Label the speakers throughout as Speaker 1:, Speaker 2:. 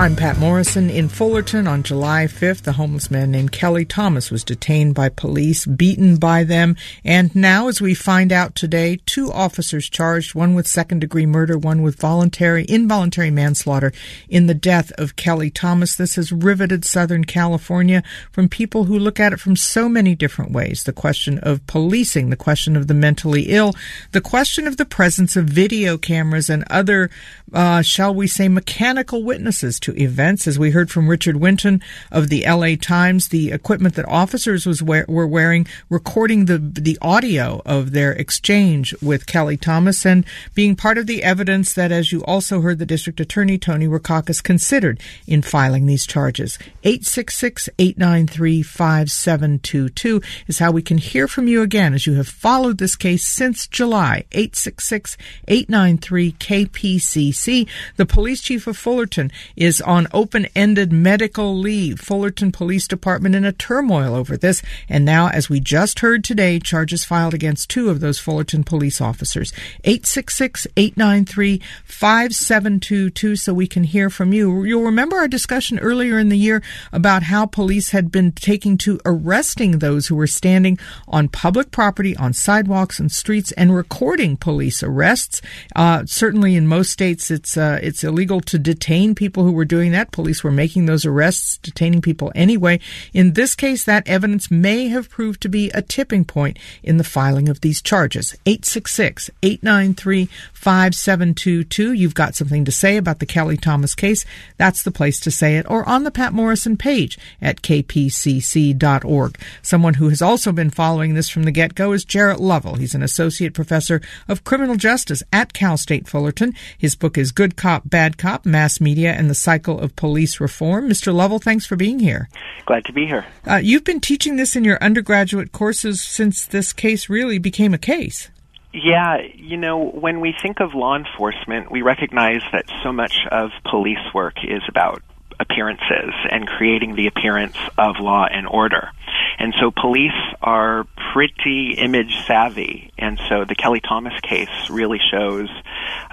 Speaker 1: I'm Patt Morrison. In Fullerton on July 5th, a homeless man named Kelly Thomas was detained by police, beaten by them, and now, as we find out today, two officers charged, one with second degree murder, one with voluntary, involuntary manslaughter in the death of Kelly Thomas. This has riveted Southern California from people who look at it from so many different ways. The question of policing, the question of the mentally ill, the question of the presence of video cameras and other, uh, shall we say, mechanical witnesses to events. As we heard from Richard Winton of the LA Times, the equipment that officers was were wearing, recording the the audio of their exchange with Kelly Thomas, and being part of the evidence that, as you also heard, the district attorney Tony Rackauckas considered in filing these charges. 866-893-5722 is how we can hear from you again as you have followed this case since July. 866-893-KPCC. The police chief of Fullerton is on open ended medical leave. Fullerton Police Department in a turmoil over this. And now, as we just heard today, charges filed against two of those Fullerton police officers. 866 893 5722 so we can hear from you. You'll remember our discussion earlier in the year about how police had been taking to arresting those who were standing on public property, on sidewalks and streets, and recording police arrests. Uh, certainly, in most states, it's uh, it's illegal to detain people who were doing that. Police were making those arrests, detaining people anyway. In this case, that evidence may have proved to be a tipping point in the filing of these charges. 866 893 5722. You've got something to say about the Kelly Thomas case. That's the place to say it, or on the Patt Morrison page at kpcc.org. Someone who has also been following this from the get go is Jarret Lovell. He's an associate professor of criminal justice at Cal State Fullerton. His book is Good Cop, Bad Cop Mass Media and the cycle of police reform. Mr. Lovell, thanks for being here.
Speaker 2: Glad to be here.
Speaker 1: Uh, you've been teaching this in your undergraduate courses since this case really became a case.
Speaker 2: Yeah, you know, when we think of law enforcement, we recognize that so much of police work is about appearances and creating the appearance of law and order. And so police are pretty image savvy. And so the Kelly Thomas case really shows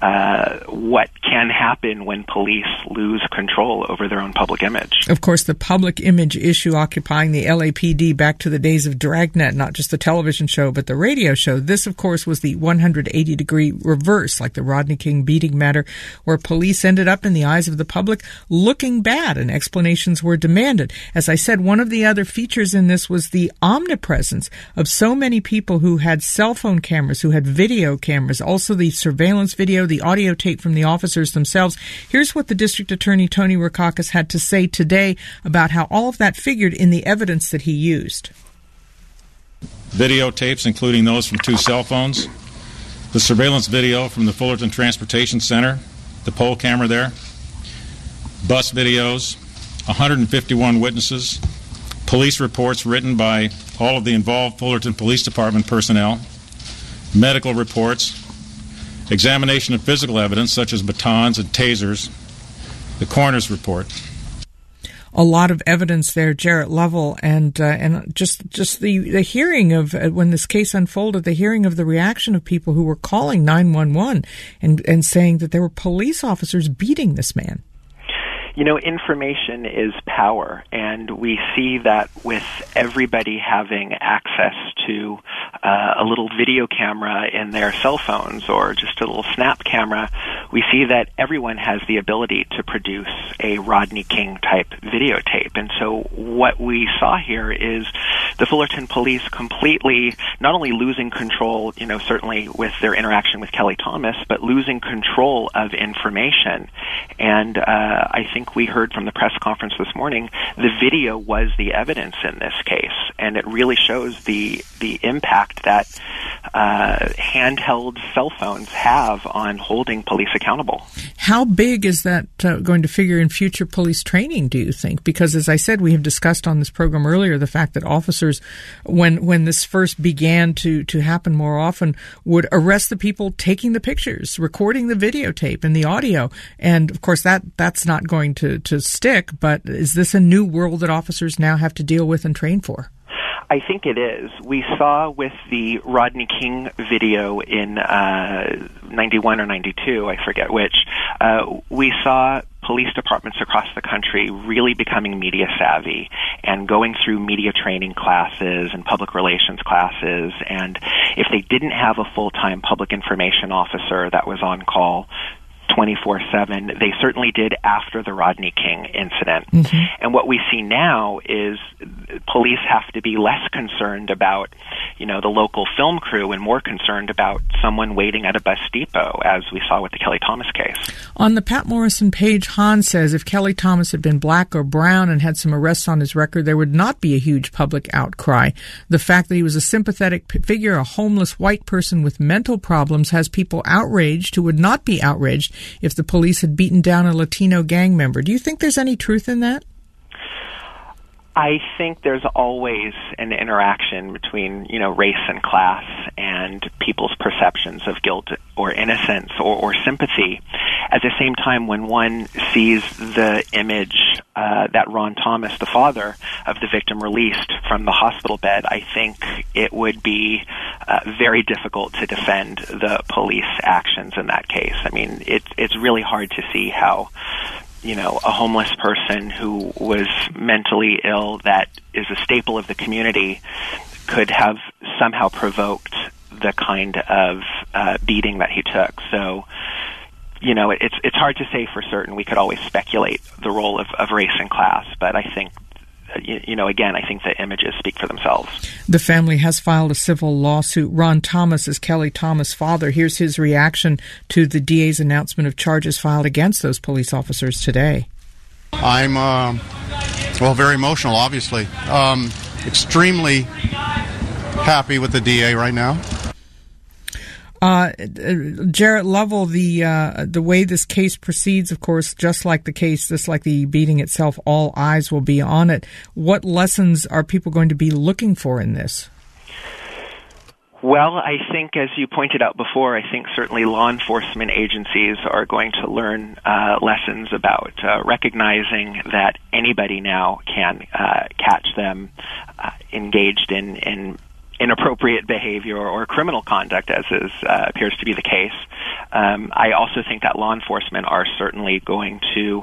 Speaker 2: uh, what can happen when police lose control over their own public image.
Speaker 1: Of course, the public image issue occupying the LAPD back to the days of Dragnet, not just the television show, but the radio show. This, of course, was the 180 degree reverse, like the Rodney King beating matter, where police ended up in the eyes of the public looking bad and explanations were demanded. As I said, one of the other features in this was the omnipresence of so many people who had cell phone cameras, who had video cameras, also the surveillance video, the audio tape from the officers themselves. Here's what the district attorney Tony Rackauckas had to say today about how all of that figured in the evidence that he used.
Speaker 3: Videotapes, including those from two cell phones, the surveillance video from the Fullerton Transportation Center, the pole camera there, bus videos, 151 witnesses, police reports written by all of the involved Fullerton Police Department personnel, medical reports, examination of physical evidence such as batons and tasers, the coroner's report.
Speaker 1: A lot of evidence there, Jarret Lovell, and uh, and just just the the hearing of uh, when this case unfolded, the hearing of the reaction of people who were calling nine one one and and saying that there were police officers beating this man
Speaker 2: you know, information is power, and we see that with everybody having access to uh, a little video camera in their cell phones or just a little snap camera, we see that everyone has the ability to produce a Rodney King type videotape. And so what we saw here is the Fullerton police completely not only losing control, you know, certainly with their interaction with Kelly Thomas, but losing control of information. And uh, I think we heard from the press conference this morning, the video was the evidence in this case, and it really shows the the impact that uh, handheld cell phones have on holding police accountable.
Speaker 1: How big is that uh, going to figure in future police training? Do you think? Because as I said, we have discussed on this program earlier the fact that officers, when when this first began to to happen more often, would arrest the people taking the pictures, recording the videotape and the audio, and of course that that's not going to to stick. But is this a new world that officers now have to deal with and train for?
Speaker 2: I think it is. We saw with the Rodney King video in uh, 91 or 92, I forget which, uh, we saw police departments across the country really becoming media savvy and going through media training classes and public relations classes. And if they didn't have a full time public information officer that was on call 24 7. They certainly did after the Rodney King incident. Mm-hmm. And what we see now is police have to be less concerned about, you know, the local film crew and more concerned about someone waiting at a bus depot, as we saw with the Kelly Thomas case.
Speaker 1: On the Patt Morrison page, Hahn says if Kelly Thomas had been black or brown and had some arrests on his record, there would not be a huge public outcry. The fact that he was a sympathetic figure, a homeless white person with mental problems, has people outraged who would not be outraged if the police had beaten down a Latino gang member. Do you think there's any truth in that?
Speaker 2: I think there's always an interaction between, you know, race and class and people's perceptions of guilt or innocence or, or sympathy. At the same time, when one sees the image uh, that Ron Thomas, the father of the victim, released from the hospital bed, I think it would be uh, very difficult to defend the police actions in that case. I mean, it's it's really hard to see how you know, a homeless person who was mentally ill that is a staple of the community could have somehow provoked the kind of uh, beating that he took. So, you know, it's it's hard to say for certain. We could always speculate the role of, of race and class, but I think you, know, again, I think the images speak for themselves.
Speaker 1: The family has filed a civil lawsuit. Ron Thomas is Kelly Thomas' father. Here's his reaction to the DA's announcement of charges filed against those police officers today.
Speaker 4: I'm, uh, well, very emotional, obviously. Um, extremely happy with the DA right now.
Speaker 1: Uh, Jarret Lovell, the uh, the way this case proceeds, of course, just like the case, just like the beating itself, all eyes will be on it. What lessons are people going to be looking for in this?
Speaker 2: Well, I think, as you pointed out before, I think certainly law enforcement agencies are going to learn uh, lessons about uh, recognizing that anybody now can uh, catch them uh, engaged in, in inappropriate behavior or criminal conduct, as is, uh, appears to be the case. Um, I also think that law enforcement are certainly going to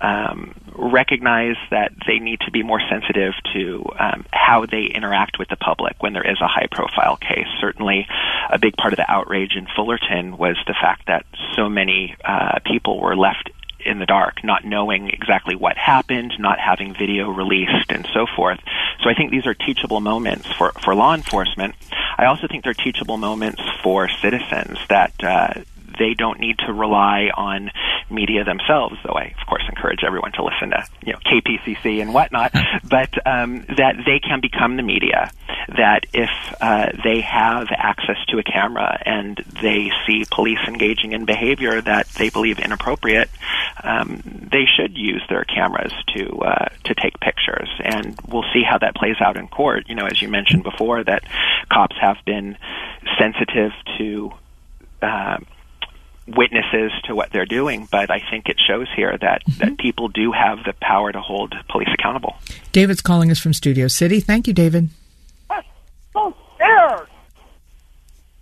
Speaker 2: um, recognize that they need to be more sensitive to um, how they interact with the public when there is a high profile case. Certainly, a big part of the outrage in Fullerton was the fact that so many uh, people were left in the dark, not knowing exactly what happened, not having video released, and so forth. So I think these are teachable moments for, for law enforcement. I also think they're teachable moments for citizens that uh, they don't need to rely on media themselves, though I, of course, encourage everyone to listen to, you know, KPCC and whatnot, but um, that they can become the media. That if uh, they have access to a camera and they see police engaging in behavior that they believe inappropriate, um, they should use their cameras to uh, to take pictures, and we'll see how that plays out in court. You know, as you mentioned before, that cops have been sensitive to. Uh, witnesses to what they're doing, but I think it shows here that, mm-hmm. that people do have the power to hold police accountable.
Speaker 1: David's calling us from Studio City. Thank you, David.
Speaker 5: I'm so scared.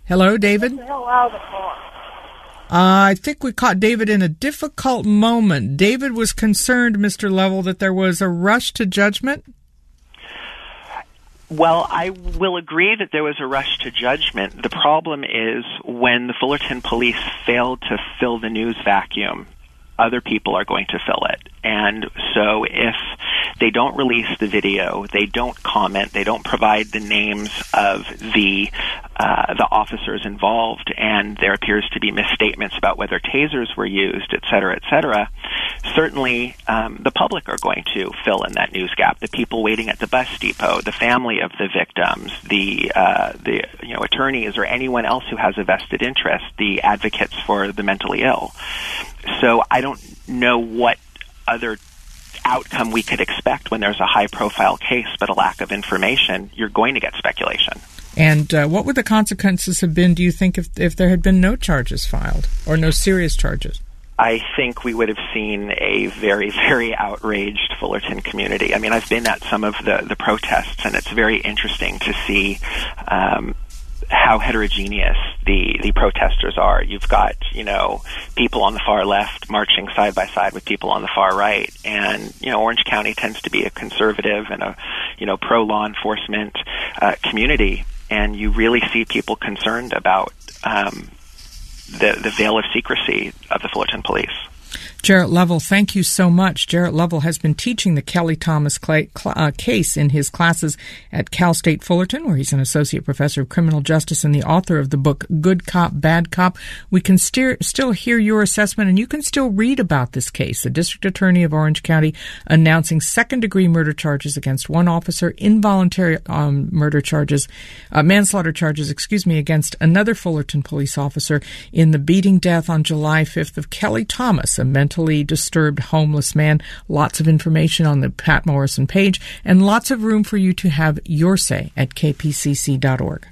Speaker 1: Hello, David.
Speaker 5: Get the hell out of the car.
Speaker 1: Uh, I think we caught David in a difficult moment. David was concerned, Mr. Lovell, that there was a rush to judgment.
Speaker 2: Well, I will agree that there was a rush to judgment. The problem is when the Fullerton police failed to fill the news vacuum, other people are going to fill it. And so if they don't release the video, they don't comment, they don't provide the names of the uh, the officers involved, and there appears to be misstatements about whether tasers were used, et cetera, et cetera. Certainly, um, the public are going to fill in that news gap. The people waiting at the bus depot, the family of the victims, the uh, the you know attorneys, or anyone else who has a vested interest, the advocates for the mentally ill. So I don't know what other outcome we could expect when there's a high profile case but a lack of information, you're going to get speculation.
Speaker 1: And uh, what would the consequences have been, do you think, if, if there had been no charges filed or no serious charges?
Speaker 2: I think we would have seen a very, very outraged Fullerton community. I mean, I've been at some of the, the protests, and it's very interesting to see um, how heterogeneous the the protesters are. You've got you know people on the far left marching side by side with people on the far right, and you know Orange County tends to be a conservative and a you know pro law enforcement uh, community, and you really see people concerned about um, the the veil of secrecy of the Fullerton police.
Speaker 1: Jarret Lovell, thank you so much. Jarret Lovell has been teaching the Kelly Thomas cl- uh, case in his classes at Cal State Fullerton, where he's an associate professor of criminal justice and the author of the book Good Cop, Bad Cop. We can steer, still hear your assessment, and you can still read about this case. The district attorney of Orange County announcing second degree murder charges against one officer, involuntary um, murder charges, uh, manslaughter charges, excuse me, against another Fullerton police officer in the beating death on July 5th of Kelly Thomas, a mentally disturbed homeless man. Lots of information on the Patt Morrison page and lots of room for you to have your say at kpcc.org.